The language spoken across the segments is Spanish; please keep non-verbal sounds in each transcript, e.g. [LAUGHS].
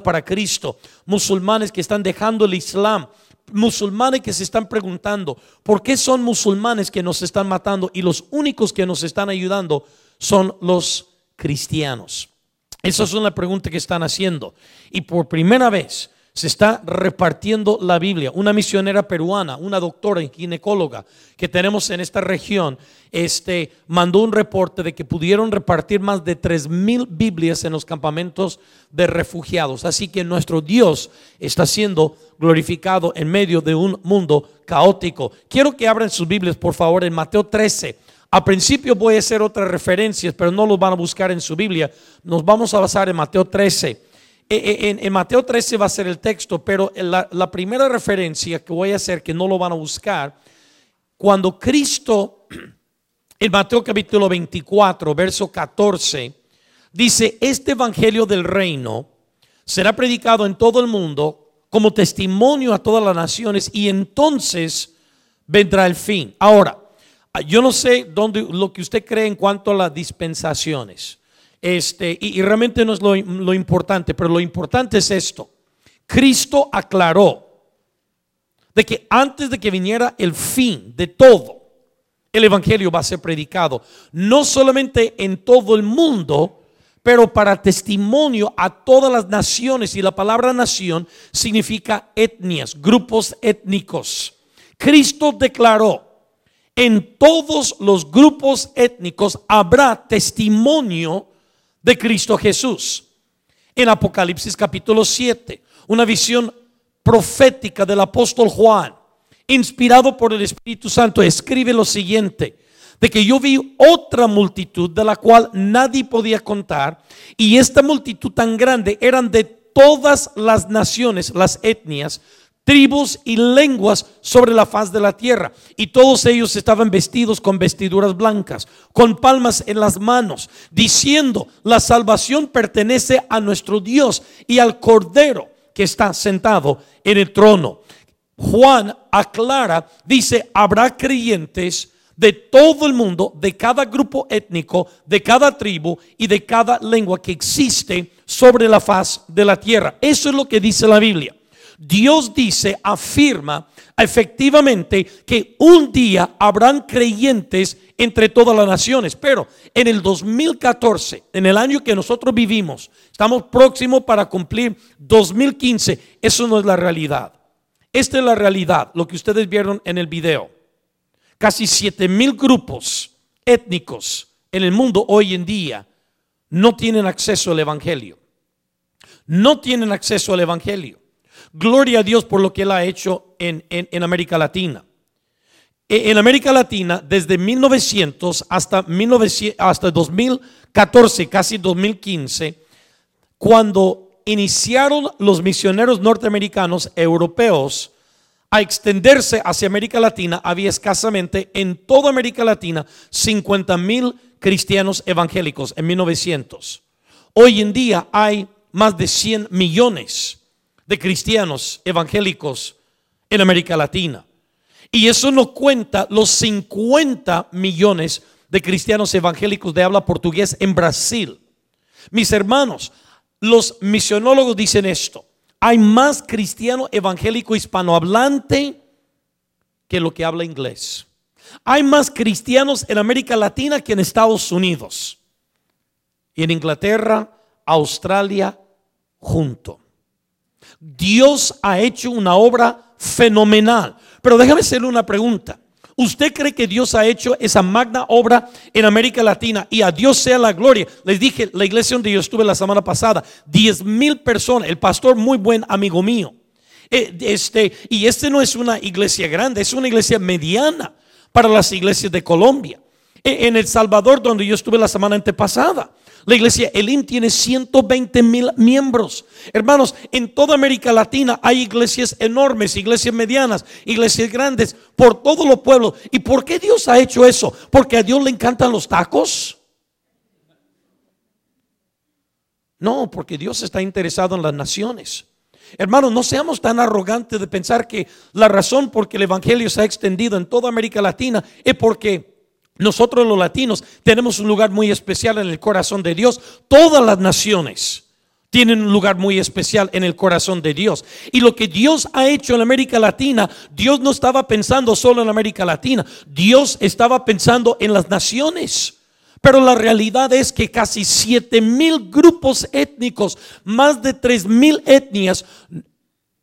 para Cristo, musulmanes que están dejando el Islam, musulmanes que se están preguntando, ¿por qué son musulmanes que nos están matando y los únicos que nos están ayudando son los cristianos? Esa es una pregunta que están haciendo. Y por primera vez se está repartiendo la Biblia. Una misionera peruana, una doctora ginecóloga que tenemos en esta región, este, mandó un reporte de que pudieron repartir más de tres mil Biblias en los campamentos de refugiados. Así que nuestro Dios está siendo glorificado en medio de un mundo caótico. Quiero que abran sus Biblias, por favor, en Mateo 13. A principio voy a hacer otras referencias, pero no los van a buscar en su Biblia. Nos vamos a basar en Mateo 13. E, e, en, Mateo 13 va a ser el texto, pero la, la primera referencia que voy a hacer, que no lo van a buscar, cuando Cristo, en Mateo capítulo 24, verso 14, dice, este Evangelio del reino será predicado en todo el mundo como testimonio a todas las naciones y entonces vendrá el fin. Ahora, yo no sé dónde, lo que usted cree en cuanto a las dispensaciones. Este, y, realmente no es lo, lo importante, pero lo importante es esto. Cristo aclaró de que antes de que viniera el fin de todo, el Evangelio va a ser predicado, no solamente en todo el mundo, pero para testimonio a todas las naciones. Y la palabra nación significa etnias, grupos étnicos. Cristo declaró, en todos los grupos étnicos habrá testimonio de Cristo Jesús. En Apocalipsis capítulo 7, una visión profética del apóstol Juan, inspirado por el Espíritu Santo, escribe lo siguiente, de que yo vi otra multitud de la cual nadie podía contar, y esta multitud tan grande eran de todas las naciones, las etnias, tribus y lenguas sobre la faz de la tierra. Y todos ellos estaban vestidos con vestiduras blancas, con palmas en las manos, diciendo, la salvación pertenece a nuestro Dios y al Cordero que está sentado en el trono. Juan aclara, dice, habrá creyentes de todo el mundo, de cada grupo étnico, de cada tribu y de cada lengua que existe sobre la faz de la tierra. Eso es lo que dice la Biblia. Dios dice, afirma efectivamente que un día habrán creyentes entre todas las naciones, pero en el 2014, en el año que nosotros vivimos, estamos próximos para cumplir 2015, eso no es la realidad. Esta es la realidad, lo que ustedes vieron en el video. Casi 7 mil grupos étnicos en el mundo hoy en día no tienen acceso al Evangelio. No tienen acceso al Evangelio. Gloria a Dios por lo que Él ha hecho en, América Latina. E, en América Latina, desde 1900 hasta, 1900 hasta 2014, casi 2015, cuando iniciaron los misioneros norteamericanos europeos a extenderse hacia América Latina, había escasamente en toda América Latina 50 mil cristianos evangélicos en 1900. Hoy en día hay más de 100 millones de cristianos evangélicos en América Latina. Y eso no cuenta los 50 millones de cristianos evangélicos de habla portugués en Brasil. Mis hermanos, los misionólogos dicen esto. Hay más cristiano evangélico hispanohablante que lo que habla inglés. Hay más cristianos en América Latina que en Estados Unidos. Y en Inglaterra, Australia, junto. Dios ha hecho una obra fenomenal. Pero déjame hacerle una pregunta. ¿Usted cree que Dios ha hecho esa magna obra en América Latina y a Dios sea la gloria? Les dije, la iglesia donde yo estuve la semana pasada, 10 mil personas, el pastor muy buen amigo mío. Eh, este, y este no es una iglesia grande, es una iglesia mediana para las iglesias de Colombia. E, en El Salvador, donde yo estuve la semana antepasada, la iglesia Elim tiene 120 mil miembros. Hermanos, en toda América Latina hay iglesias enormes, iglesias medianas, iglesias grandes, por todos los pueblos. ¿Y por qué Dios ha hecho eso? ¿Porque a Dios le encantan los tacos? No, porque Dios está interesado en las naciones. Hermanos, no seamos tan arrogantes de pensar que la razón por que el Evangelio se ha extendido en toda América Latina es porque nosotros los latinos tenemos un lugar muy especial en el corazón de Dios. Todas las naciones, tienen un lugar muy especial en el corazón de Dios. Y lo que Dios ha hecho en América Latina, Dios no estaba pensando solo en América Latina, Dios estaba pensando en las naciones. Pero la realidad es que casi 7 mil grupos étnicos, más de 3 mil etnias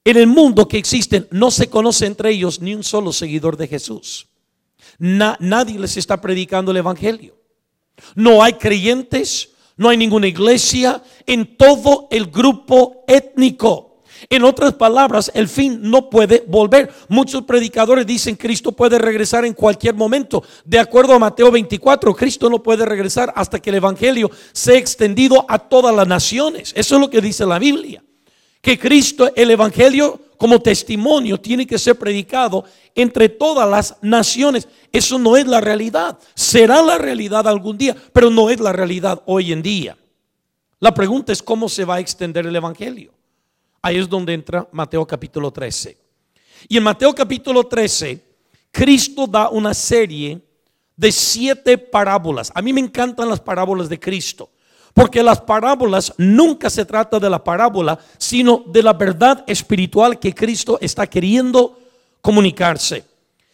en el mundo que existen, no se conoce entre ellos ni un solo seguidor de Jesús. Nadie les está predicando el Evangelio. No hay creyentes, no hay ninguna iglesia en todo el grupo étnico. En otras palabras, el fin no puede volver. Muchos predicadores dicen Cristo puede regresar en cualquier momento. De acuerdo a Mateo 24, Cristo no puede regresar hasta que el Evangelio sea extendido a todas las naciones. Eso es lo que dice la Biblia. Que Cristo, el Evangelio como testimonio, tiene que ser predicado entre todas las naciones. Eso no es la realidad. Será la realidad algún día, pero no es la realidad hoy en día. La pregunta es cómo se va a extender el Evangelio. Ahí es donde entra Mateo capítulo 13. Y en Mateo capítulo 13, Cristo da una serie de siete parábolas. A mí me encantan las parábolas de Cristo. Porque las parábolas nunca se trata de la parábola, sino de la verdad espiritual que Cristo está queriendo comunicarse.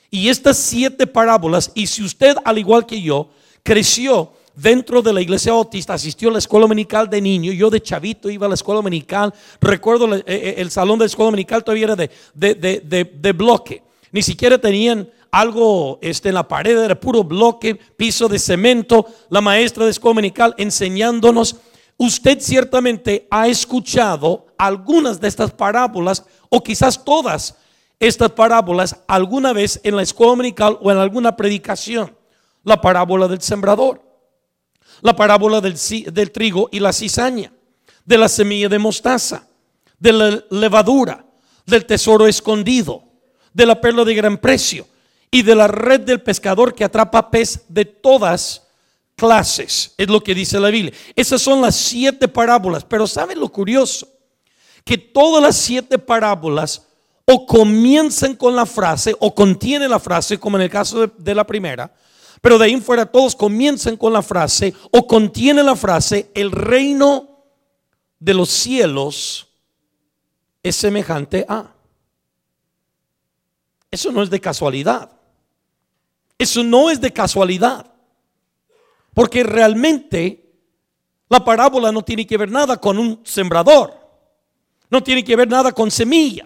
Y estas siete parábolas, y si usted, al igual que yo, creció dentro de la iglesia bautista, asistió a la escuela dominical de niño, yo de chavito iba a la escuela dominical, recuerdo eh, eh, el, salón de la escuela dominical todavía era de, de bloque, ni siquiera tenían algo este, en la pared, era puro bloque, piso de cemento, la maestra de escuela dominical enseñándonos. Usted ciertamente ha escuchado algunas de estas parábolas o quizás todas estas parábolas alguna vez en la escuela dominical o en alguna predicación. La parábola del sembrador, la parábola del trigo y la cizaña, de la semilla de mostaza, de la levadura, del tesoro escondido, de la perla de gran precio y de la red del pescador que atrapa pez de todas clases. Es lo que dice la Biblia. Esas son las siete parábolas. Pero ¿saben lo curioso? Que todas las siete parábolas o comienzan con la frase o contienen la frase, como en el caso de, la primera, pero de ahí en fuera todos comienzan con la frase o contienen la frase, el reino de los cielos es semejante a. Eso no es de casualidad. Eso no es de casualidad. Porque realmente la parábola no tiene que ver nada con un sembrador. No tiene que ver nada con semilla.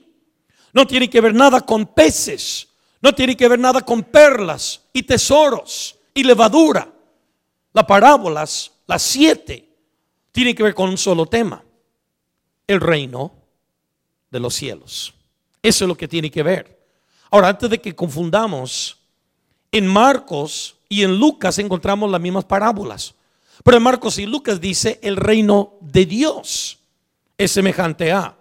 No tiene que ver nada con peces. No tiene que ver nada con perlas y tesoros y levadura. Las parábolas, las siete, tienen que ver con un solo tema. El reino de los cielos. Eso es lo que tiene que ver. Ahora, antes de que confundamos, en Marcos y en Lucas encontramos las mismas parábolas. Pero en Marcos y Lucas dice el reino de Dios es semejante a.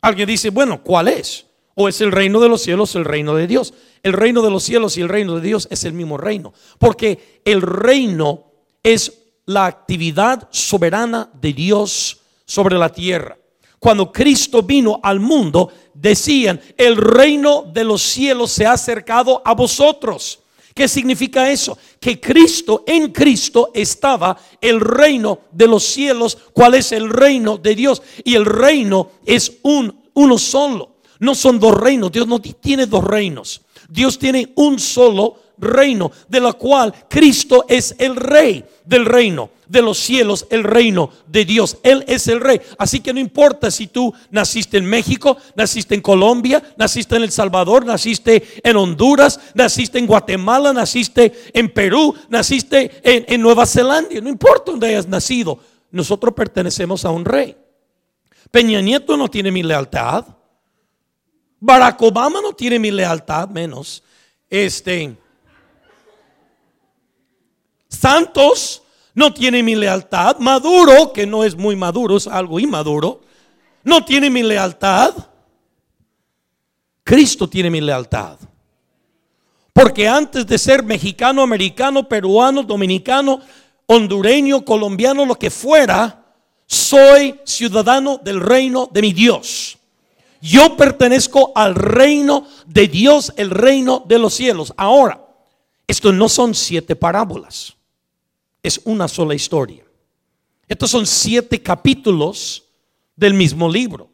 Alguien dice, bueno, ¿cuál es? O es el reino de los cielos, el reino de Dios. El reino de los cielos y el reino de Dios es el mismo reino. Porque el reino es la actividad soberana de Dios sobre la tierra. Cuando Cristo vino al mundo, decían, el reino de los cielos se ha acercado a vosotros. ¿Qué significa eso? Que Cristo, en Cristo estaba el reino de los cielos. ¿Cuál es el reino de Dios? Y el reino es un, uno solo. No son dos reinos. Dios no tiene dos reinos. Dios tiene un solo reino, de la cual Cristo es el rey del reino de los cielos, el reino de Dios. Él es el rey. Así que no importa si tú naciste en México, naciste en Colombia, naciste en El Salvador, naciste en Honduras, naciste en Guatemala, naciste en Perú, naciste en, Nueva Zelanda. No importa donde hayas nacido, nosotros pertenecemos a un rey. Peña Nieto no tiene mi lealtad. Barack Obama no tiene mi lealtad, menos. Este. Santos no tiene mi lealtad. Maduro, que no es muy maduro, es algo inmaduro, no tiene mi lealtad. Cristo tiene mi lealtad. Porque antes de ser mexicano, americano, peruano, dominicano, hondureño, colombiano, lo que fuera, soy ciudadano del reino de mi Dios. Yo pertenezco al reino de Dios, el reino de los cielos. Ahora, esto no son siete parábolas, es una sola historia. Estos son siete capítulos del mismo libro.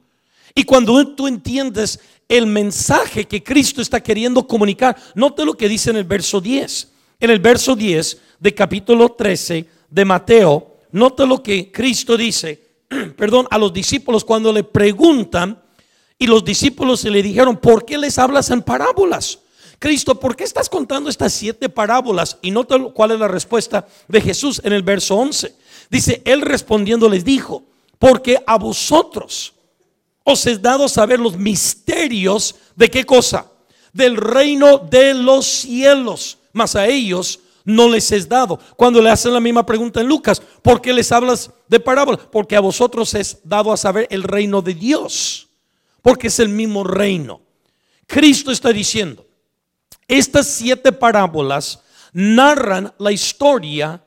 Y cuando tú entiendes el mensaje que Cristo está queriendo comunicar, note lo que dice en el verso 10. En el verso 10 de capítulo 13 de Mateo, note lo que Cristo dice, [CLEARS THROAT] perdón, a los discípulos cuando le preguntan y los discípulos se le dijeron, ¿por qué les hablas en parábolas? Cristo, ¿por qué estás contando estas siete parábolas? Y nota cuál es la respuesta de Jesús en el verso 11. Dice, él respondiendo les dijo, porque a vosotros os es dado saber los misterios de qué cosa? Del reino de los cielos, mas a ellos no les es dado. Cuando le hacen la misma pregunta en Lucas, ¿por qué les hablas de parábolas? Porque a vosotros es dado a saber el reino de Dios, porque es el mismo reino. Cristo está diciendo, estas siete parábolas narran la historia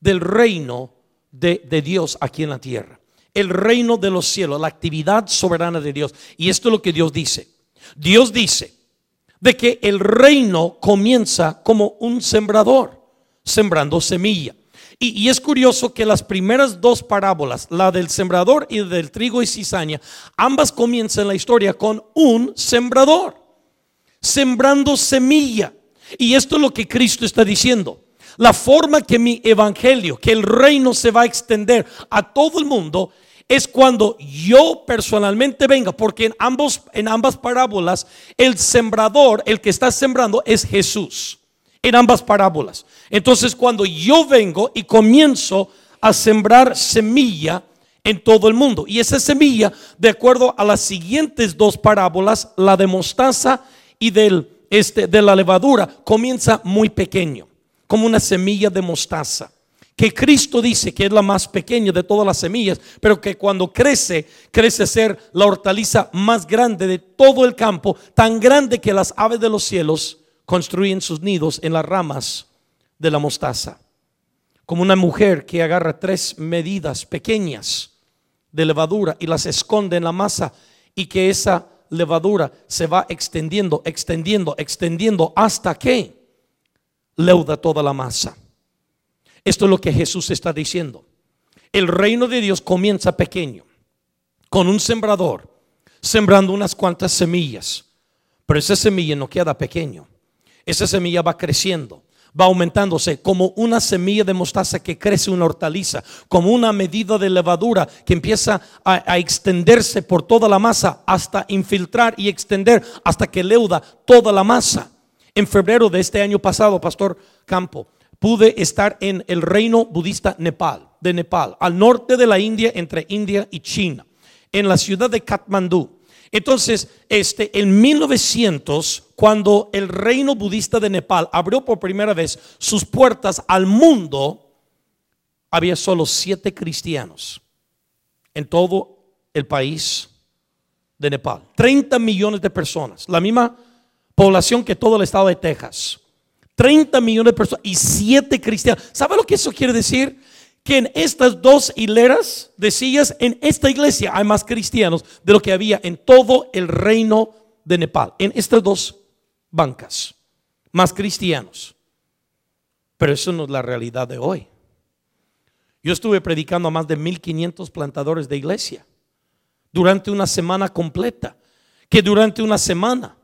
del reino de, Dios aquí en la tierra. El reino de los cielos, la actividad soberana de Dios. Y esto es lo que Dios dice. Dios dice de que el reino comienza como un sembrador, sembrando semilla. Y, y, es curioso que las primeras dos parábolas, la del sembrador y del trigo y cizaña, ambas comienzan la historia con un sembrador sembrando semilla. Y esto es lo que Cristo está diciendo. La forma que mi evangelio, que el reino se va a extender a todo el mundo, es cuando yo personalmente venga, porque en, ambos, en ambas parábolas el sembrador, el que está sembrando, es Jesús. En ambas parábolas. Entonces cuando yo vengo y comienzo a sembrar semilla en todo el mundo, y esa semilla, de acuerdo a las siguientes dos parábolas, la de mostaza y del, este, de la levadura comienza muy pequeño, como una semilla de mostaza. Que Cristo dice que es la más pequeña de todas las semillas, pero que cuando crece, crece ser la hortaliza más grande de todo el campo, tan grande que las aves de los cielos construyen sus nidos en las ramas de la mostaza. Como una mujer que agarra tres medidas pequeñas de levadura y las esconde en la masa y que esa levadura se va extendiendo, extendiendo, extendiendo hasta que leuda toda la masa. Esto es lo que Jesús está diciendo. El reino de Dios comienza pequeño, con un sembrador, sembrando unas cuantas semillas. Pero esa semilla no queda pequeño. Esa semilla va creciendo va aumentándose como una semilla de mostaza que crece una hortaliza, como una medida de levadura que empieza a, extenderse por toda la masa hasta infiltrar y extender hasta que leuda toda la masa. En febrero de este año pasado, Pastor Campo, pude estar en el reino budista Nepal, de Nepal, al norte de la India, entre India y China, en la ciudad de Katmandú. Entonces, este, en 1900, cuando el reino budista de Nepal abrió por primera vez sus puertas al mundo, había solo siete cristianos en todo el país de Nepal. 30 millones de personas, la misma población que todo el estado de Texas. 30 millones de personas y siete cristianos. ¿Sabe lo que eso quiere decir? Que en estas dos hileras de sillas, en esta iglesia hay más cristianos de lo que había en todo el reino de Nepal. En estas dos bancas, más cristianos. Pero eso no es la realidad de hoy. Yo estuve predicando a más de 1500 plantadores de iglesia durante una semana completa, que durante una semana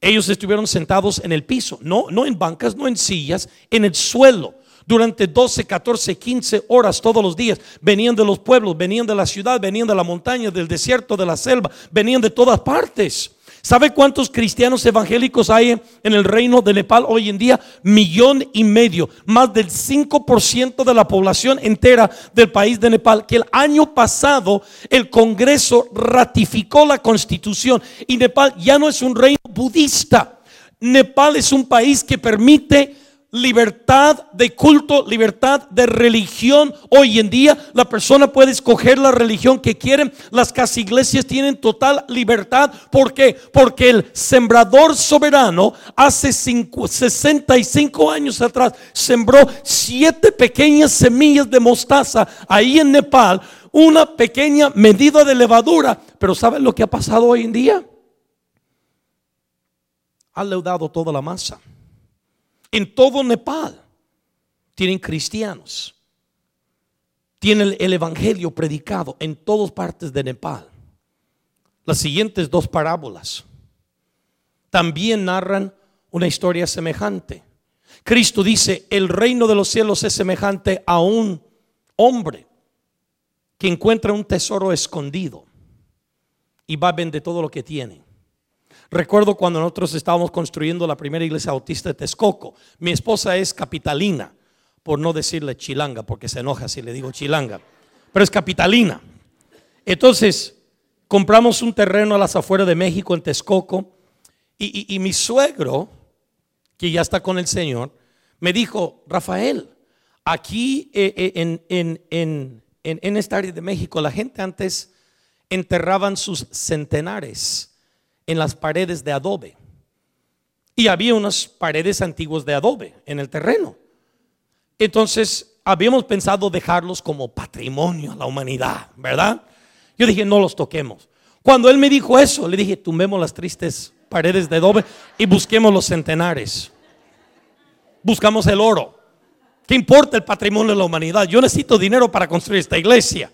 ellos estuvieron sentados en el piso, no, no en bancas, no en sillas, en el suelo durante 12, 14, 15 horas todos los días. Venían de los pueblos, venían de la ciudad, venían de la montaña, del desierto, de la selva, venían de todas partes. ¿Sabe cuántos cristianos evangélicos hay en el reino de Nepal hoy en día? Millón y medio, más del 5% de la población entera del país de Nepal, que el año pasado el Congreso ratificó la constitución y Nepal ya no es un reino budista. Nepal es un país que permite libertad de culto, libertad de religión. Hoy en día la persona puede escoger la religión que quieren. Las casi iglesias tienen total libertad. ¿Por qué? Porque el sembrador soberano hace 65 años atrás sembró siete pequeñas semillas de mostaza ahí en Nepal. Una pequeña medida de levadura. Pero ¿saben lo que ha pasado hoy en día? Ha leudado toda la masa en todo Nepal tienen cristianos. tiene el evangelio predicado en todas partes de Nepal. Las siguientes dos parábolas también narran una historia semejante. Cristo dice, el reino de los cielos es semejante a un hombre que encuentra un tesoro escondido y va a vender todo lo que tiene. Recuerdo cuando nosotros estábamos construyendo la primera iglesia autista de Texcoco. Mi esposa es capitalina, por no decirle chilanga, porque se enoja si le digo chilanga, pero es capitalina. Entonces, compramos un terreno a las afueras de México, en Texcoco, y, mi suegro, que ya está con el Señor, me dijo, Rafael, aquí eh, eh, en, en, en esta área de México, la gente antes enterraban sus centenares en las paredes de adobe. Y había unas paredes antiguas de adobe en el terreno. Entonces, habíamos pensado dejarlos como patrimonio a la humanidad, ¿verdad? Yo dije, no los toquemos. Cuando él me dijo eso, le dije, tumbemos las tristes paredes de adobe y busquemos los centenares. Buscamos el oro. ¿Qué importa el patrimonio de la humanidad? Yo necesito dinero para construir esta iglesia.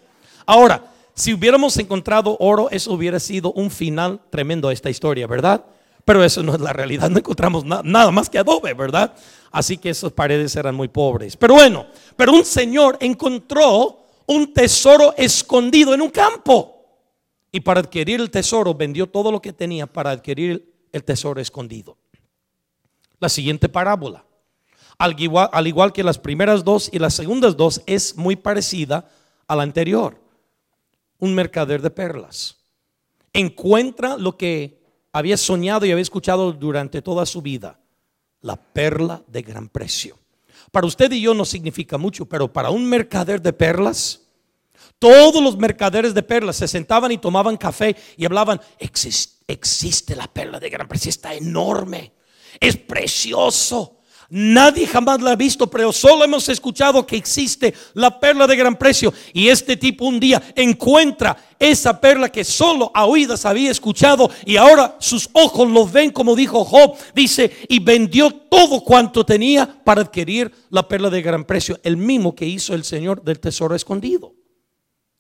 Ahora, si hubiéramos encontrado oro, eso hubiera sido un final tremendo a esta historia, ¿verdad? Pero eso no es la realidad, no encontramos nada más que adobe, ¿verdad? Así que esas paredes eran muy pobres. Pero bueno, pero un señor encontró un tesoro escondido en un campo. Y para adquirir el tesoro vendió todo lo que tenía para adquirir el tesoro escondido. La siguiente parábola, al igual, al igual que las primeras dos y las segundas dos, es muy parecida a la anterior un mercader de perlas. Encuentra lo que había soñado y había escuchado durante toda su vida, la perla de gran precio. Para usted y yo no significa mucho, pero para un mercader de perlas, todos los mercaderes de perlas se sentaban y tomaban café y hablaban, existe, la perla de gran precio, está enorme, es precioso. Nadie jamás la ha visto, pero solo hemos escuchado que existe la perla de gran precio. Y este tipo un día encuentra esa perla que solo a oídas había escuchado y ahora sus ojos lo ven como dijo Job. Dice, y vendió todo cuanto tenía para adquirir la perla de gran precio, el mismo que hizo el Señor del tesoro escondido.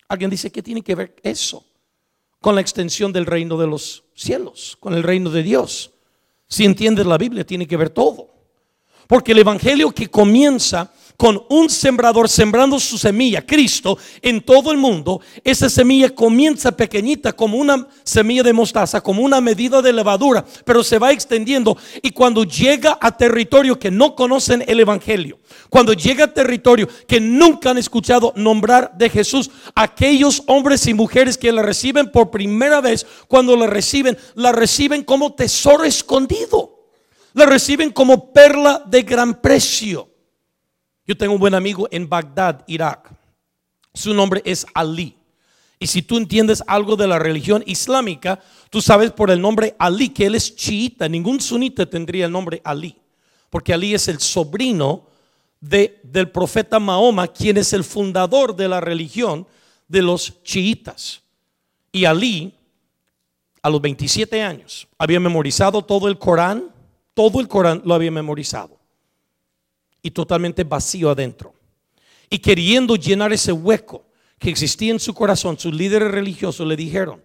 Alguien dice, ¿qué tiene que ver eso? Con la extensión del reino de los cielos, con el reino de Dios. Si entiendes la Biblia, tiene que ver todo. Porque el Evangelio que comienza con un sembrador sembrando su semilla, Cristo, en todo el mundo, esa semilla comienza pequeñita como una semilla de mostaza, como una medida de levadura, pero se va extendiendo. Y cuando llega a territorio que no conocen el Evangelio, cuando llega a territorio que nunca han escuchado nombrar de Jesús, aquellos hombres y mujeres que la reciben por primera vez, cuando la reciben, la reciben como tesoro escondido la reciben como perla de gran precio. Yo tengo un buen amigo en Bagdad, Irak. Su nombre es Ali. Y si tú entiendes algo de la religión islámica, tú sabes por el nombre Ali que él es chiita. Ningún sunita tendría el nombre Ali. Porque Ali es el sobrino de, del profeta Mahoma, quien es el fundador de la religión de los chiitas. Y Ali, a los 27 años, había memorizado todo el Corán, todo el Corán lo había memorizado y totalmente vacío adentro. Y queriendo llenar ese hueco que existía en su corazón, sus líderes religiosos le dijeron,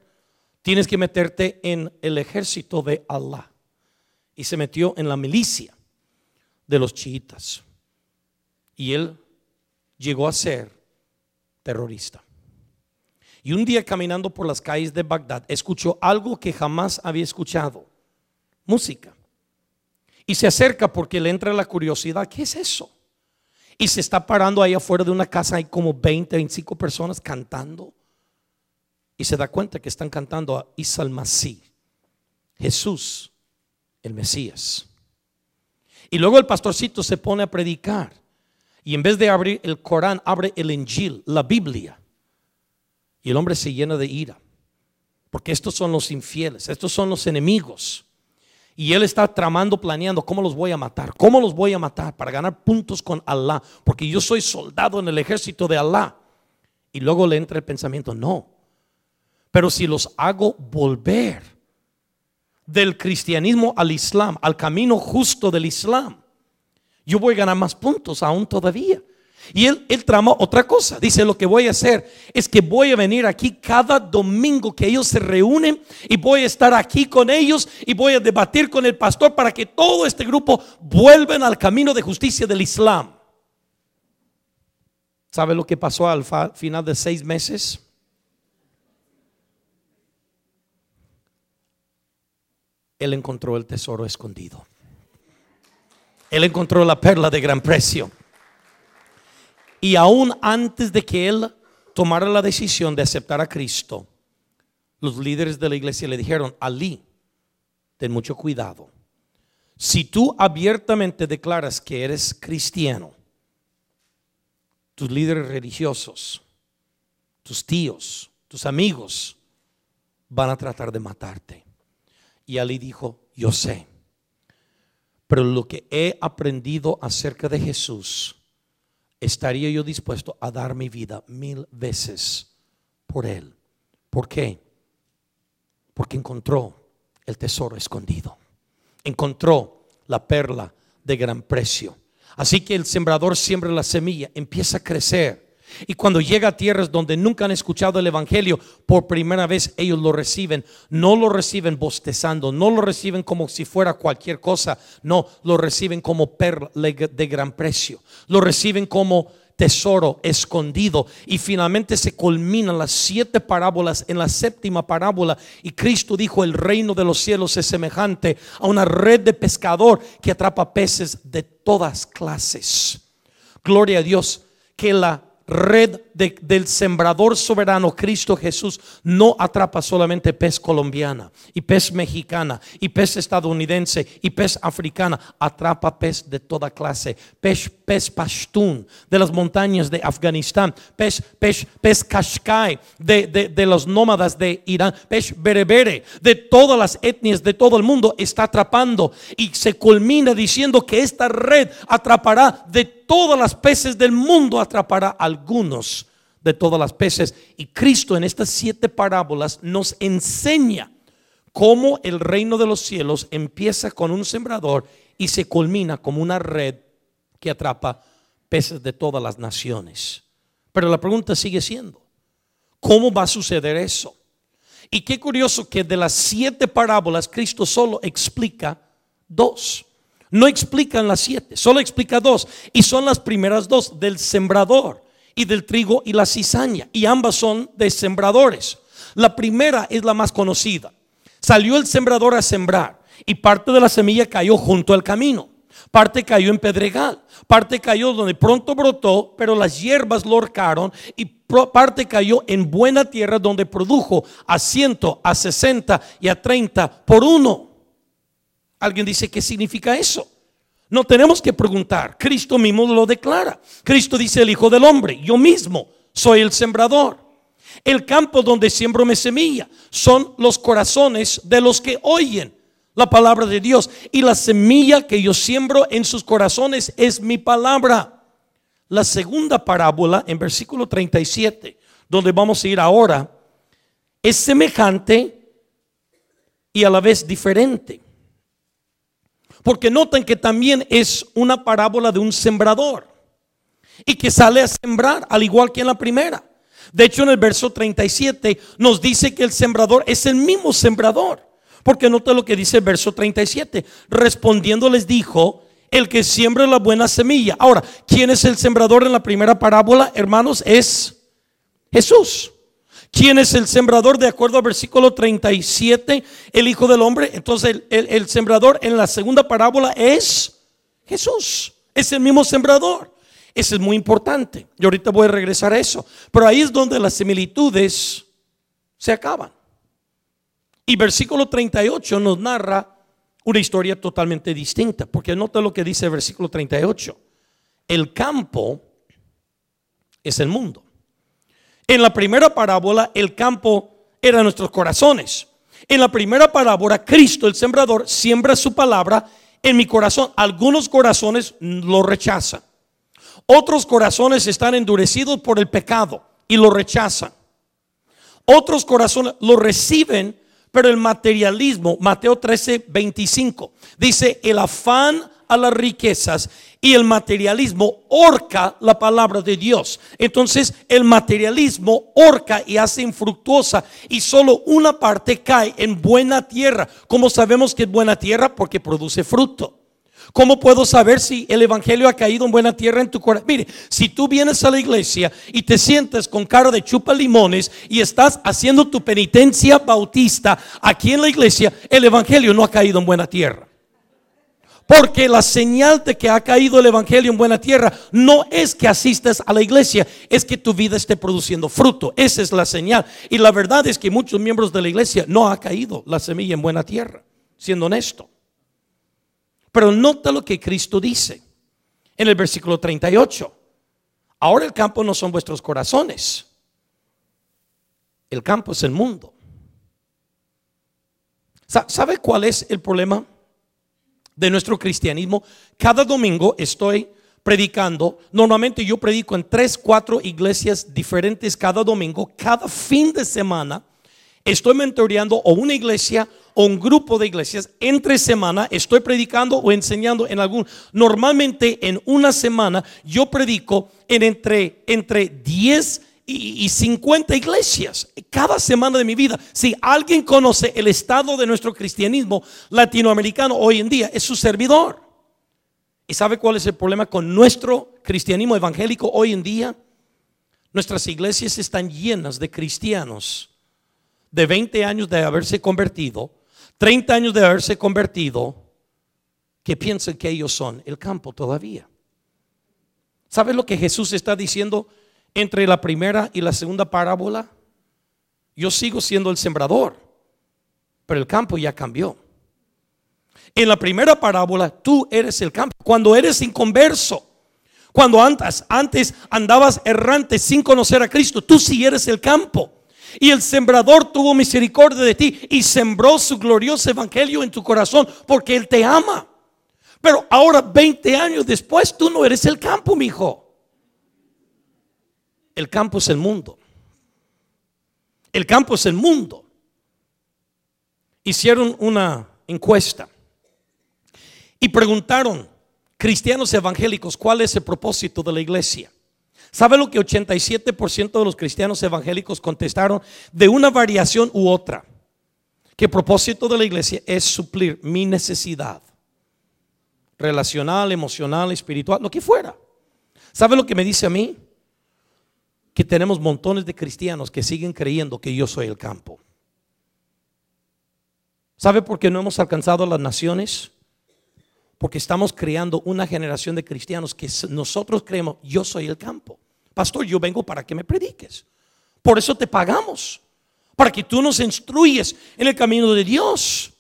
tienes que meterte en el ejército de Allah. Y se metió en la milicia de los chiitas. Y él llegó a ser terrorista. Y un día caminando por las calles de Bagdad, escuchó algo que jamás había escuchado. Música. Y se acerca porque le entra la curiosidad, ¿qué es eso? Y se está parando ahí afuera de una casa, hay como 20, 25 personas cantando. Y se da cuenta que están cantando a Isa Jesús, el Mesías. Y luego el pastorcito se pone a predicar. Y en vez de abrir el Corán, abre el Injil, la Biblia. Y el hombre se llena de ira. Porque estos son los infieles, estos son los enemigos. Y él está tramando, planeando cómo los voy a matar, cómo los voy a matar para ganar puntos con Allah, porque yo soy soldado en el ejército de Allah. Y luego le entra el pensamiento, no, pero si los hago volver del cristianismo al Islam, al camino justo del Islam, yo voy a ganar más puntos aún todavía. Y él, él otra cosa. Dice, lo que voy a hacer es que voy a venir aquí cada domingo que ellos se reúnen y voy a estar aquí con ellos y voy a debatir con el pastor para que todo este grupo vuelvan al camino de justicia del Islam. ¿Sabe lo que pasó al final de seis meses? Él encontró el tesoro escondido. Él encontró la perla de gran precio. Y aún antes de que él tomara la decisión de aceptar a Cristo, los líderes de la iglesia le dijeron, Ali, ten mucho cuidado. Si tú abiertamente declaras que eres cristiano, tus líderes religiosos, tus tíos, tus amigos, van a tratar de matarte. Y Ali dijo, yo sé, pero lo que he aprendido acerca de Jesús, estaría yo dispuesto a dar mi vida mil veces por Él. ¿Por qué? Porque encontró el tesoro escondido. Encontró la perla de gran precio. Así que el sembrador siembra la semilla, empieza a crecer y cuando llega a tierras donde nunca han escuchado el Evangelio, por primera vez ellos lo reciben. No lo reciben bostezando, no lo reciben como si fuera cualquier cosa. No, lo reciben como perla de gran precio. Lo reciben como tesoro escondido. Y finalmente se culminan las siete parábolas en la séptima parábola. Y Cristo dijo, el reino de los cielos es semejante a una red de pescador que atrapa peces de todas clases. Gloria a Dios que la red del sembrador soberano Cristo Jesús no atrapa solamente pez colombiana y pez mexicana y pez estadounidense y pez africana, atrapa pez de toda clase, pez, pez pashtun de las montañas de Afganistán, pez, pez, pez kashkai de, de, de los nómadas de Irán, pez berebere de todas las etnias de todo el mundo está atrapando y se culmina diciendo que esta red atrapará de todas las peces del mundo, atrapará algunos de todas las peces. Y Cristo en estas siete parábolas nos enseña cómo el reino de los cielos empieza con un sembrador y se culmina como una red que atrapa peces de todas las naciones. Pero la pregunta sigue siendo, ¿cómo va a suceder eso? Y qué curioso que de las siete parábolas Cristo solo explica dos. No explican las siete, solo explica dos. Y son las primeras dos del sembrador y del trigo y la cizaña. Y ambas son de sembradores. La primera es la más conocida. Salió el sembrador a sembrar y parte de la semilla cayó junto al camino. Parte cayó en pedregal, parte cayó donde pronto brotó, pero las hierbas lo horcaron y parte cayó en buena tierra donde produjo a ciento, a sesenta y a treinta por uno. Alguien dice, ¿qué significa eso? No tenemos que preguntar, Cristo mismo lo declara. Cristo dice el Hijo del Hombre, yo mismo soy el sembrador. El campo donde siembro mi semilla son los corazones de los que oyen la palabra de Dios. Y la semilla que yo siembro en sus corazones es mi palabra. La segunda parábola en versículo 37, donde vamos a ir ahora, es semejante y a la vez diferente. Porque notan que también es una parábola de un sembrador y que sale a sembrar, al igual que en la primera. De hecho, en el verso 37 nos dice que el sembrador es el mismo sembrador. Porque nota lo que dice el verso 37. Respondiendo les dijo, el que siembra la buena semilla. Ahora, ¿quién es el sembrador en la primera parábola, hermanos? Es Jesús. ¿Quién es el sembrador? De acuerdo al versículo 37, el Hijo del Hombre. Entonces el, sembrador en la segunda parábola es Jesús. Es el mismo sembrador. Eso es muy importante. Y ahorita voy a regresar a eso. Pero ahí es donde las similitudes se acaban. Y versículo 38 nos narra una historia totalmente distinta. Porque nota lo que dice el versículo 38. El campo es el mundo. En la primera parábola el campo era nuestros corazones. En la primera parábola Cristo, el sembrador, siembra su palabra en mi corazón. Algunos corazones lo rechazan. Otros corazones están endurecidos por el pecado y lo rechazan. Otros corazones lo reciben, pero el materialismo, Mateo 13, 25, dice, el afán a las riquezas y el materialismo orca la palabra de Dios. Entonces el materialismo orca y hace infructuosa y solo una parte cae en buena tierra. ¿Cómo sabemos que es buena tierra? Porque produce fruto. ¿Cómo puedo saber si el Evangelio ha caído en buena tierra en tu corazón? Mire, si tú vienes a la iglesia y te sientes con cara de chupa limones y estás haciendo tu penitencia bautista aquí en la iglesia, el Evangelio no ha caído en buena tierra. Porque la señal de que ha caído el Evangelio en buena tierra no es que asistas a la iglesia, es que tu vida esté produciendo fruto. Esa es la señal. Y la verdad es que muchos miembros de la iglesia no ha caído la semilla en buena tierra, siendo honesto. Pero nota lo que Cristo dice en el versículo 38. Ahora el campo no son vuestros corazones. El campo es el mundo. ¿Sabe cuál es el problema de nuestro cristianismo? Cada domingo estoy predicando. Normalmente yo predico en tres, cuatro iglesias diferentes cada domingo. Cada fin de semana estoy mentoreando o una iglesia o un grupo de iglesias entre semana estoy predicando o enseñando en algún normalmente en una semana yo predico en entre entre 10 y, 50 iglesias cada semana de mi vida. Si alguien conoce el estado de nuestro cristianismo latinoamericano hoy en día, es su servidor. ¿Y sabe cuál es el problema con nuestro cristianismo evangélico hoy en día? Nuestras iglesias están llenas de cristianos de 20 años de haberse convertido 30 años de haberse convertido, que piensan que ellos son el campo todavía. ¿Sabes lo que Jesús está diciendo entre la primera y la segunda parábola? Yo sigo siendo el sembrador, pero el campo ya cambió. En la primera parábola, tú eres el campo. Cuando eres inconverso, cuando antes, antes andabas errante sin conocer a Cristo, tú sí eres el campo. Y el sembrador tuvo misericordia de ti y sembró su glorioso evangelio en tu corazón porque Él te ama. Pero ahora, 20 años después, tú no eres el campo, mi hijo. El campo es el mundo. El campo es el mundo. Hicieron una encuesta y preguntaron, cristianos evangélicos, ¿cuál es el propósito de la iglesia? ¿Sabe lo que 87% de los cristianos evangélicos contestaron de una variación u otra? Que el propósito de la iglesia es suplir mi necesidad relacional, emocional, espiritual, lo que fuera. ¿Sabe lo que me dice a mí? Que tenemos montones de cristianos que siguen creyendo que yo soy el campo. ¿Sabe por qué no hemos alcanzado las naciones? Porque estamos creando una generación de cristianos que nosotros creemos, yo soy el campo. Pastor, yo vengo para que me prediques. Por eso te pagamos. Para que tú nos instruyes en el camino de Dios.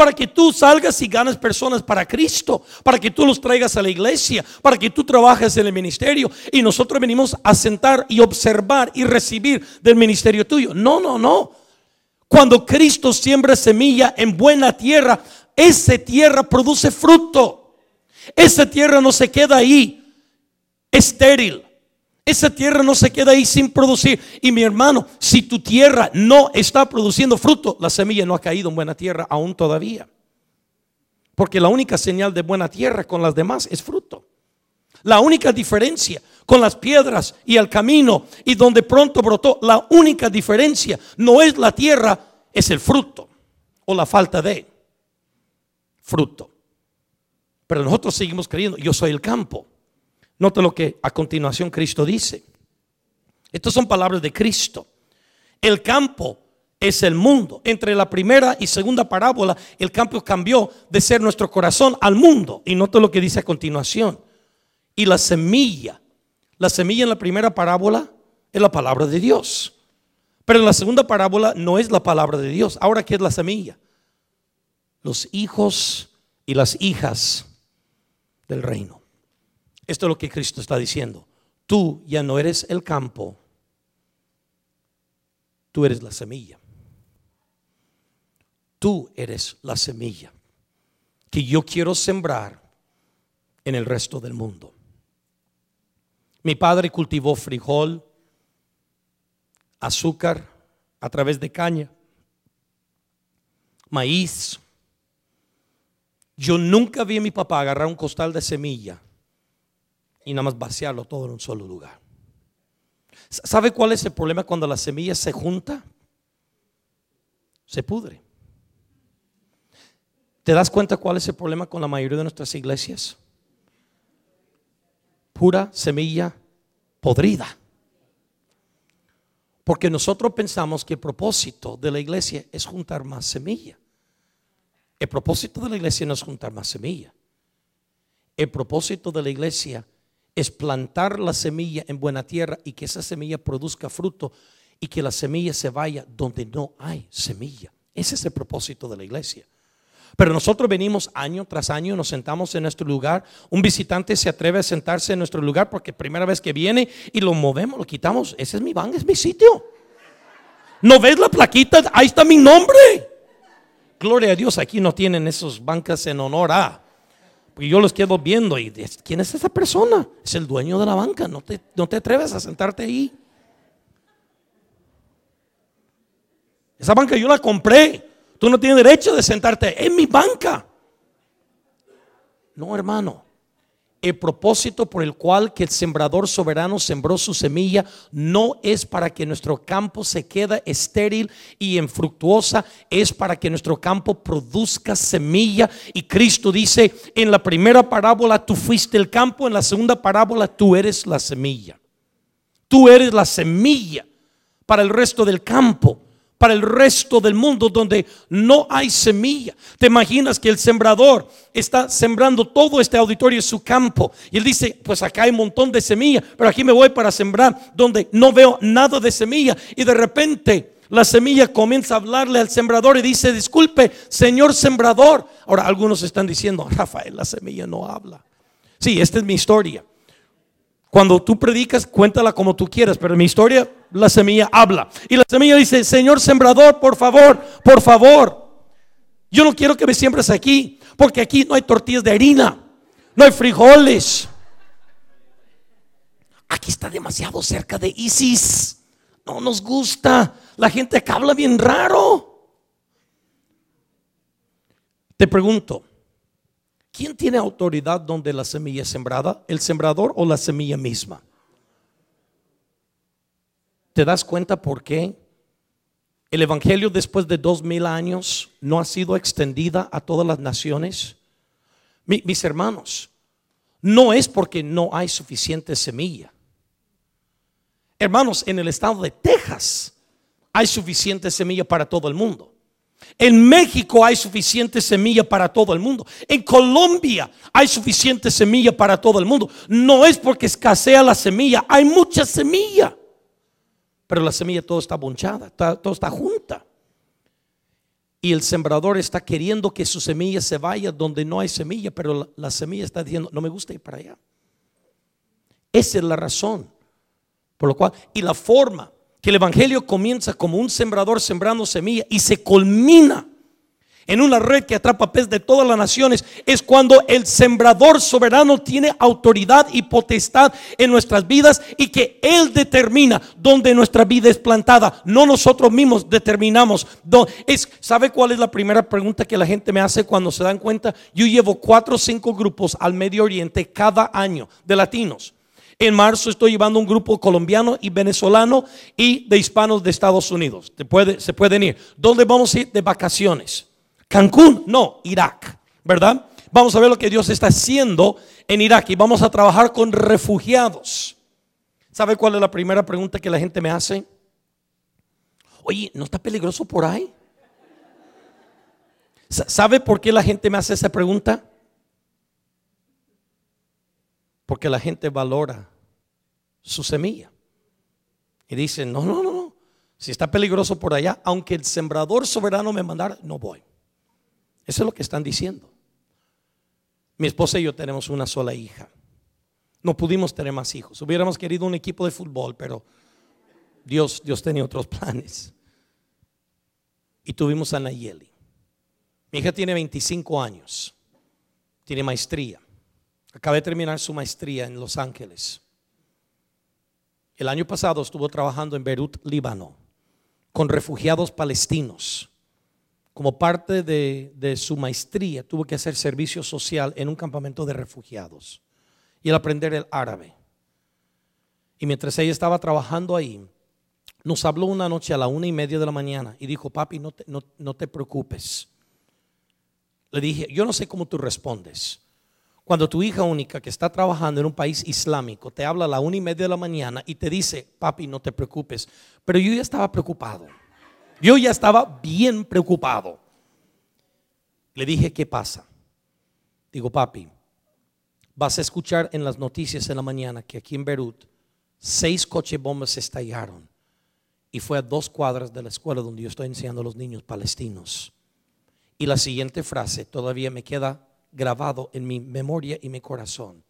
Para que tú salgas y ganes personas para Cristo. Para que tú los traigas a la iglesia. Para que tú trabajes en el ministerio. Y nosotros venimos a sentar y observar y recibir del ministerio tuyo. No, no, no. Cuando Cristo siembra semilla en buena tierra, esa tierra produce fruto. Esa tierra no se queda ahí estéril. Esa tierra no se queda ahí sin producir. Y mi hermano, si tu tierra no está produciendo fruto, la semilla no ha caído en buena tierra aún todavía. Porque la única señal de buena tierra con las demás es fruto. La única diferencia con las piedras y el camino y donde pronto brotó, la única diferencia no es la tierra, es el fruto o la falta de fruto. Pero nosotros seguimos creyendo, yo soy el campo. Nota lo que a continuación Cristo dice. Estas son palabras de Cristo. El campo es el mundo. Entre la primera y segunda parábola, el campo cambió de ser nuestro corazón al mundo. Y nota lo que dice a continuación. Y la semilla, la semilla en la primera parábola es la palabra de Dios. Pero en la segunda parábola no es la palabra de Dios. Ahora, ¿qué es la semilla? Los hijos y las hijas del reino. Esto es lo que Cristo está diciendo. Tú ya no eres el campo, tú eres la semilla. Tú eres la semilla que yo quiero sembrar en el resto del mundo. Mi padre cultivó frijol, azúcar a través de caña, maíz, Yo nunca vi a mi papá agarrar un costal de semilla y nada más vaciarlo todo en un solo lugar. ¿Sabe cuál es el problema cuando la semilla se junta? Se pudre. ¿Te das cuenta cuál es el problema con la mayoría de nuestras iglesias? Pura semilla podrida. Porque nosotros pensamos que el propósito de la iglesia es juntar más semilla. El propósito de la iglesia no es juntar más semilla. El propósito de la iglesia es plantar la semilla en buena tierra y que esa semilla produzca fruto y que la semilla se vaya donde no hay semilla. Ese es el propósito de la iglesia. Pero nosotros venimos año tras año, nos sentamos en nuestro lugar. Un visitante se atreve a sentarse en nuestro lugar porque primera vez que viene y lo movemos, lo quitamos. Ese es mi van, es mi sitio. ¿No ves la plaquita? Ahí está mi nombre. Gloria a Dios, aquí no tienen esos bancas en honor a. Y yo los quedo viendo y ¿quién es esa persona? Es el dueño de la banca, no te, no te atreves a sentarte ahí. Esa banca yo la compré. Tú no tienes derecho de sentarte en mi banca. No, hermano. El propósito por el cual que el sembrador soberano sembró su semilla no es para que nuestro campo se quede estéril y infructuosa, es para que nuestro campo produzca semilla. Y Cristo dice, en la primera parábola tú fuiste el campo, en la segunda parábola tú eres la semilla. Tú eres la semilla para el resto del campo para el resto del mundo donde no hay semilla. ¿Te imaginas que el sembrador está sembrando todo este auditorio en su campo? Y él dice, pues acá hay un montón de semilla, pero aquí me voy para sembrar donde no veo nada de semilla. Y de repente la semilla comienza a hablarle al sembrador y dice, disculpe, señor sembrador. Ahora algunos están diciendo, [LAUGHS] Rafael, la semilla no habla. Sí, esta es mi historia. Cuando tú predicas, cuéntala como tú quieras, pero mi historia la semilla habla. Y la semilla dice, Señor sembrador, por favor, por favor, yo no quiero que me siembres aquí, porque aquí no hay tortillas de harina, no hay frijoles. Aquí está demasiado cerca de Isis. No nos gusta. La gente que habla bien raro. Te pregunto, ¿Quién tiene autoridad donde la semilla es sembrada? ¿El sembrador o la semilla misma? ¿Te das cuenta por qué el Evangelio después de dos mil años no ha sido extendida a todas las naciones? mis hermanos, no es porque no hay suficiente semilla. Hermanos, en el estado de Texas hay suficiente semilla para todo el mundo. En México hay suficiente semilla para todo el mundo. En Colombia hay suficiente semilla para todo el mundo. No es porque escasea la semilla, hay mucha semilla. Pero la semilla todo está bonchada, todo está junta. Y el sembrador está queriendo que su semilla se vaya donde no hay semilla, pero la, la semilla está diciendo, no me gusta ir para allá. Esa es la razón por lo cual, y la forma que el Evangelio comienza como un sembrador sembrando semilla y se culmina en una red que atrapa pez de todas las naciones, es cuando el sembrador soberano tiene autoridad y potestad en nuestras vidas y que Él determina dónde nuestra vida es plantada. No nosotros mismos determinamos. Es, ¿Sabe cuál es la primera pregunta que la gente me hace cuando se dan cuenta? Yo llevo cuatro o cinco grupos al Medio Oriente cada año de latinos. En marzo estoy llevando un grupo colombiano y venezolano y de hispanos de Estados Unidos. se pueden ir. ¿Dónde vamos a ir de vacaciones? Cancún, no, Irak, ¿verdad? Vamos a ver lo que Dios está haciendo en Irak y vamos a trabajar con refugiados. ¿Sabe cuál es la primera pregunta que la gente me hace? Oye, ¿no está peligroso por ahí? ¿Sabe por qué la gente me hace esa pregunta? Porque la gente valora su semilla. Y dice, no, no, no, no. Si está peligroso por allá, aunque el sembrador soberano me mandara, no voy. Eso es lo que están diciendo. Mi esposa y yo tenemos una sola hija. No pudimos tener más hijos. Hubiéramos querido un equipo de fútbol, pero Dios, Dios tenía otros [LAUGHS] planes. Y tuvimos a Nayeli. Mi hija tiene 25 años. Tiene maestría. Acabé de terminar su maestría en Los Ángeles. El año pasado estuvo trabajando en Beirut, Líbano, con refugiados palestinos, como parte de, su maestría, tuvo que hacer servicio social en un campamento de refugiados y al aprender el árabe. Y mientras ella estaba trabajando ahí, nos habló una noche a la una y media de la mañana y dijo, papi, no te, no te preocupes. Le dije, yo no sé cómo tú respondes. Cuando tu hija única que está trabajando en un país islámico te habla a la una y media de la mañana y te dice, papi, no te preocupes. Pero yo ya estaba preocupado. Yo ya estaba bien preocupado. Le dije, ¿qué pasa? Digo, papi, vas a escuchar en las noticias en la mañana que aquí en Beirut seis coches bombas estallaron y fue a dos cuadras de la escuela donde yo estoy enseñando a los niños palestinos. Y la siguiente frase todavía me queda grabado en mi memoria y mi corazón.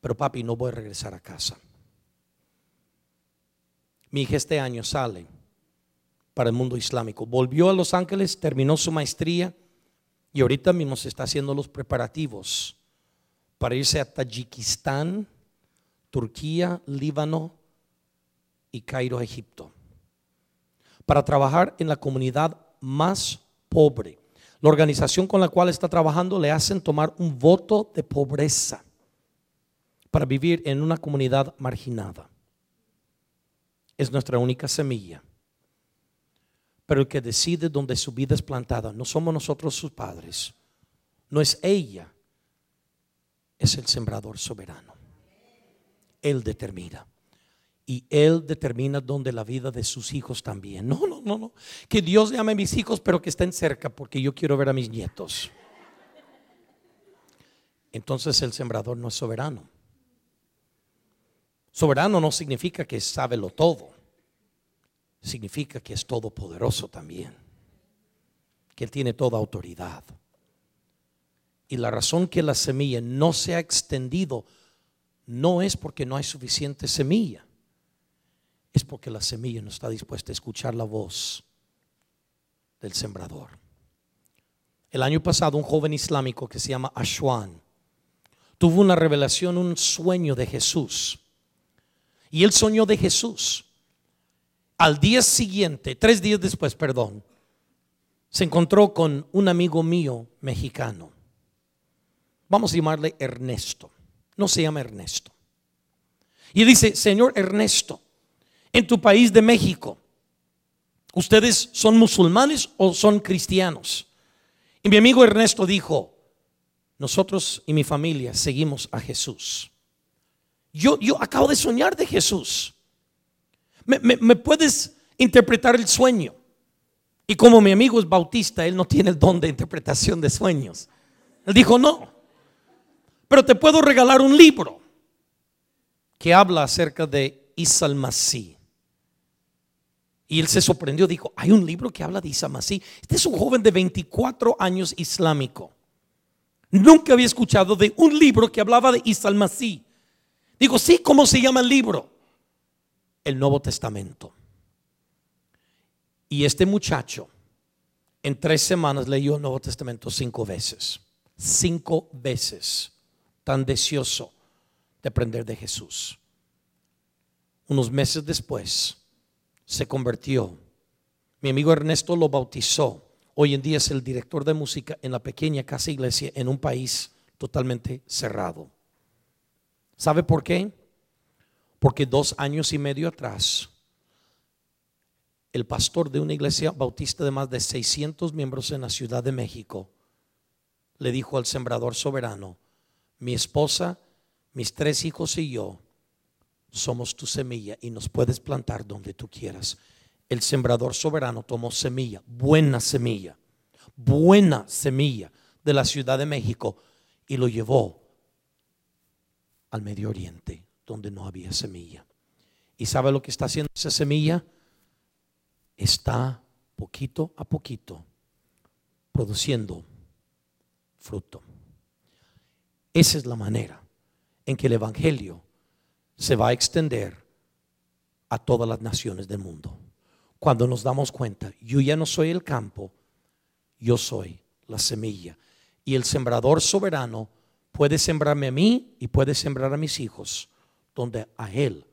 Pero papi, no voy a regresar a casa. Mi hija este año sale para el mundo islámico. Volvió a Los Ángeles, terminó su maestría y ahorita mismo se está haciendo los preparativos para irse a Tayikistán, Turquía, Líbano y Cairo, Egipto, para trabajar en la comunidad más pobre. La organización con la cual está trabajando le hacen tomar un voto de pobreza para vivir en una comunidad marginada. Es nuestra única semilla. Pero el que decide dónde su vida es plantada no somos nosotros sus padres, no es ella, es el sembrador soberano. Él determina. Y Él determina dónde la vida de sus hijos también. No, no, no, no. Que Dios llame a mis hijos, pero que estén cerca, porque yo quiero ver a mis nietos. Entonces el sembrador no es soberano. Soberano no significa que sabe lo todo. Significa que es todopoderoso también. Que Él tiene toda autoridad. Y la razón que la semilla no se ha extendido no es porque no hay suficiente semilla, es porque la semilla no está dispuesta a escuchar la voz del sembrador. El año pasado un joven islámico que se llama Ashwan tuvo una revelación, un sueño de Jesús. Y él soñó de Jesús. Al día siguiente, tres días después, perdón, se encontró con un amigo mío mexicano. Vamos a llamarle Ernesto no se llama Ernesto. Y dice, Señor Ernesto, en tu país de México, ¿ustedes son musulmanes o son cristianos? Y mi amigo Ernesto dijo, nosotros y mi familia seguimos a Jesús. Yo, yo acabo de soñar de Jesús. ¿Me, puedes interpretar el sueño? Y como mi amigo es bautista, él no tiene el don de interpretación de sueños. Él dijo, no, pero te puedo regalar un libro que habla acerca de Isa Masí. Y él se sorprendió, dijo, hay un libro que habla de Isa Masí. Este es un joven de 24 años islámico. Nunca había escuchado de un libro que hablaba de Isa Masí. Digo, sí, ¿cómo se llama el libro? El Nuevo Testamento. Y este muchacho en tres semanas leyó el Nuevo Testamento cinco veces. Cinco veces tan deseoso de aprender de Jesús. Unos meses después se convirtió. Mi amigo Ernesto lo bautizó. Hoy en día es el director de música en la pequeña casa iglesia en un país totalmente cerrado. ¿Sabe por qué? Porque dos años y medio atrás, el pastor de una iglesia bautista de más de 600 miembros en la Ciudad de México le dijo al sembrador soberano, mi esposa, mis tres hijos y yo somos tu semilla y nos puedes plantar donde tú quieras. El sembrador soberano tomó semilla, buena semilla, buena semilla de la Ciudad de México y lo llevó al Medio Oriente, donde no había semilla. ¿Y sabe lo que está haciendo esa semilla? Está poquito a poquito produciendo fruto. Esa es la manera en que el Evangelio se va a extender a todas las naciones del mundo. Cuando nos damos cuenta, yo ya no soy el campo, yo soy la semilla. Y el sembrador soberano puede sembrarme a mí y puede sembrar a mis hijos donde a Él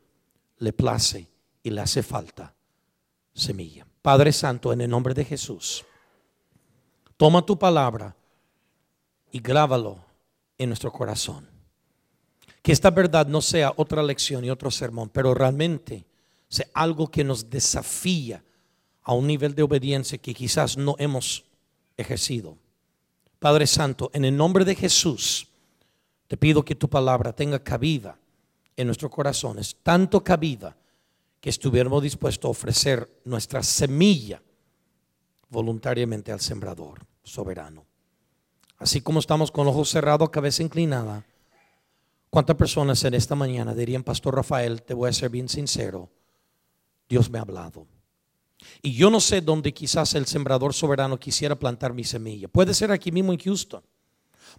le place y le hace falta semilla. Padre Santo, en el nombre de Jesús, Toma tu palabra y grábalo en nuestro corazón. Que esta verdad no sea otra lección y otro sermón, pero realmente sea algo que nos desafía a un nivel de obediencia que quizás no hemos ejercido. Padre Santo, en el nombre de Jesús, te pido que tu palabra tenga cabida en nuestros corazones, tanto cabida que estuviéramos dispuestos a ofrecer nuestra semilla voluntariamente al sembrador soberano. Así como estamos con ojos cerrados, cabeza inclinada, ¿cuántas personas en esta mañana dirían, Pastor Rafael, te voy a ser bien sincero, Dios me ha hablado? Y yo no sé dónde quizás el sembrador soberano quisiera plantar mi semilla. Puede ser aquí mismo en Houston.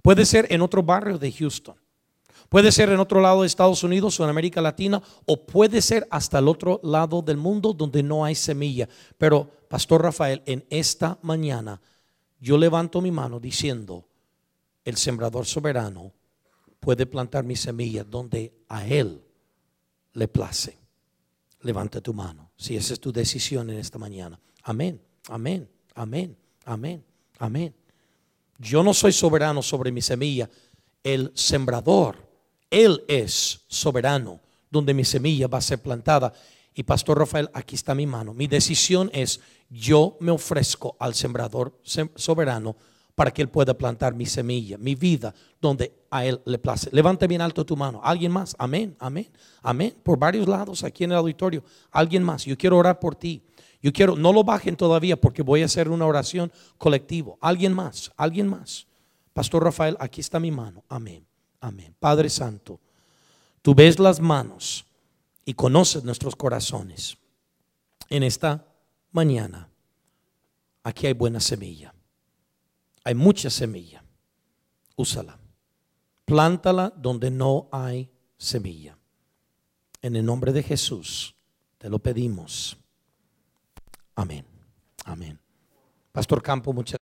Puede ser en otro barrio de Houston. Puede ser en otro lado de Estados Unidos o en América Latina. O puede ser hasta el otro lado del mundo donde no hay semilla. Pero, Pastor Rafael, en esta mañana yo levanto mi mano diciendo, el sembrador soberano puede plantar mi semilla donde a él le place. Levanta tu mano, si esa es tu decisión en esta mañana. Amén, amén, amén, amén, amén. Yo no soy soberano sobre mi semilla, el sembrador, él es soberano donde mi semilla va a ser plantada. Y Pastor Rafael, aquí está mi mano. Mi decisión es, yo me ofrezco al sembrador soberano para que Él pueda plantar mi semilla, mi vida, donde a Él le place. Levante bien alto tu mano. ¿Alguien más? Amén, amén, amén. Por varios lados aquí en el auditorio. Alguien más. Yo quiero orar por ti. Yo quiero, no lo bajen todavía porque voy a hacer una oración colectivo. Alguien más, alguien más. Pastor Rafael, aquí está mi mano. Amén, amén. Padre Santo, tú ves las manos y conoces nuestros corazones. En esta mañana, aquí hay buena semilla. Hay mucha semilla. Úsala. Plántala donde no hay semilla. En el nombre de Jesús te lo pedimos. Amén. Amén. Pastor Campo, muchas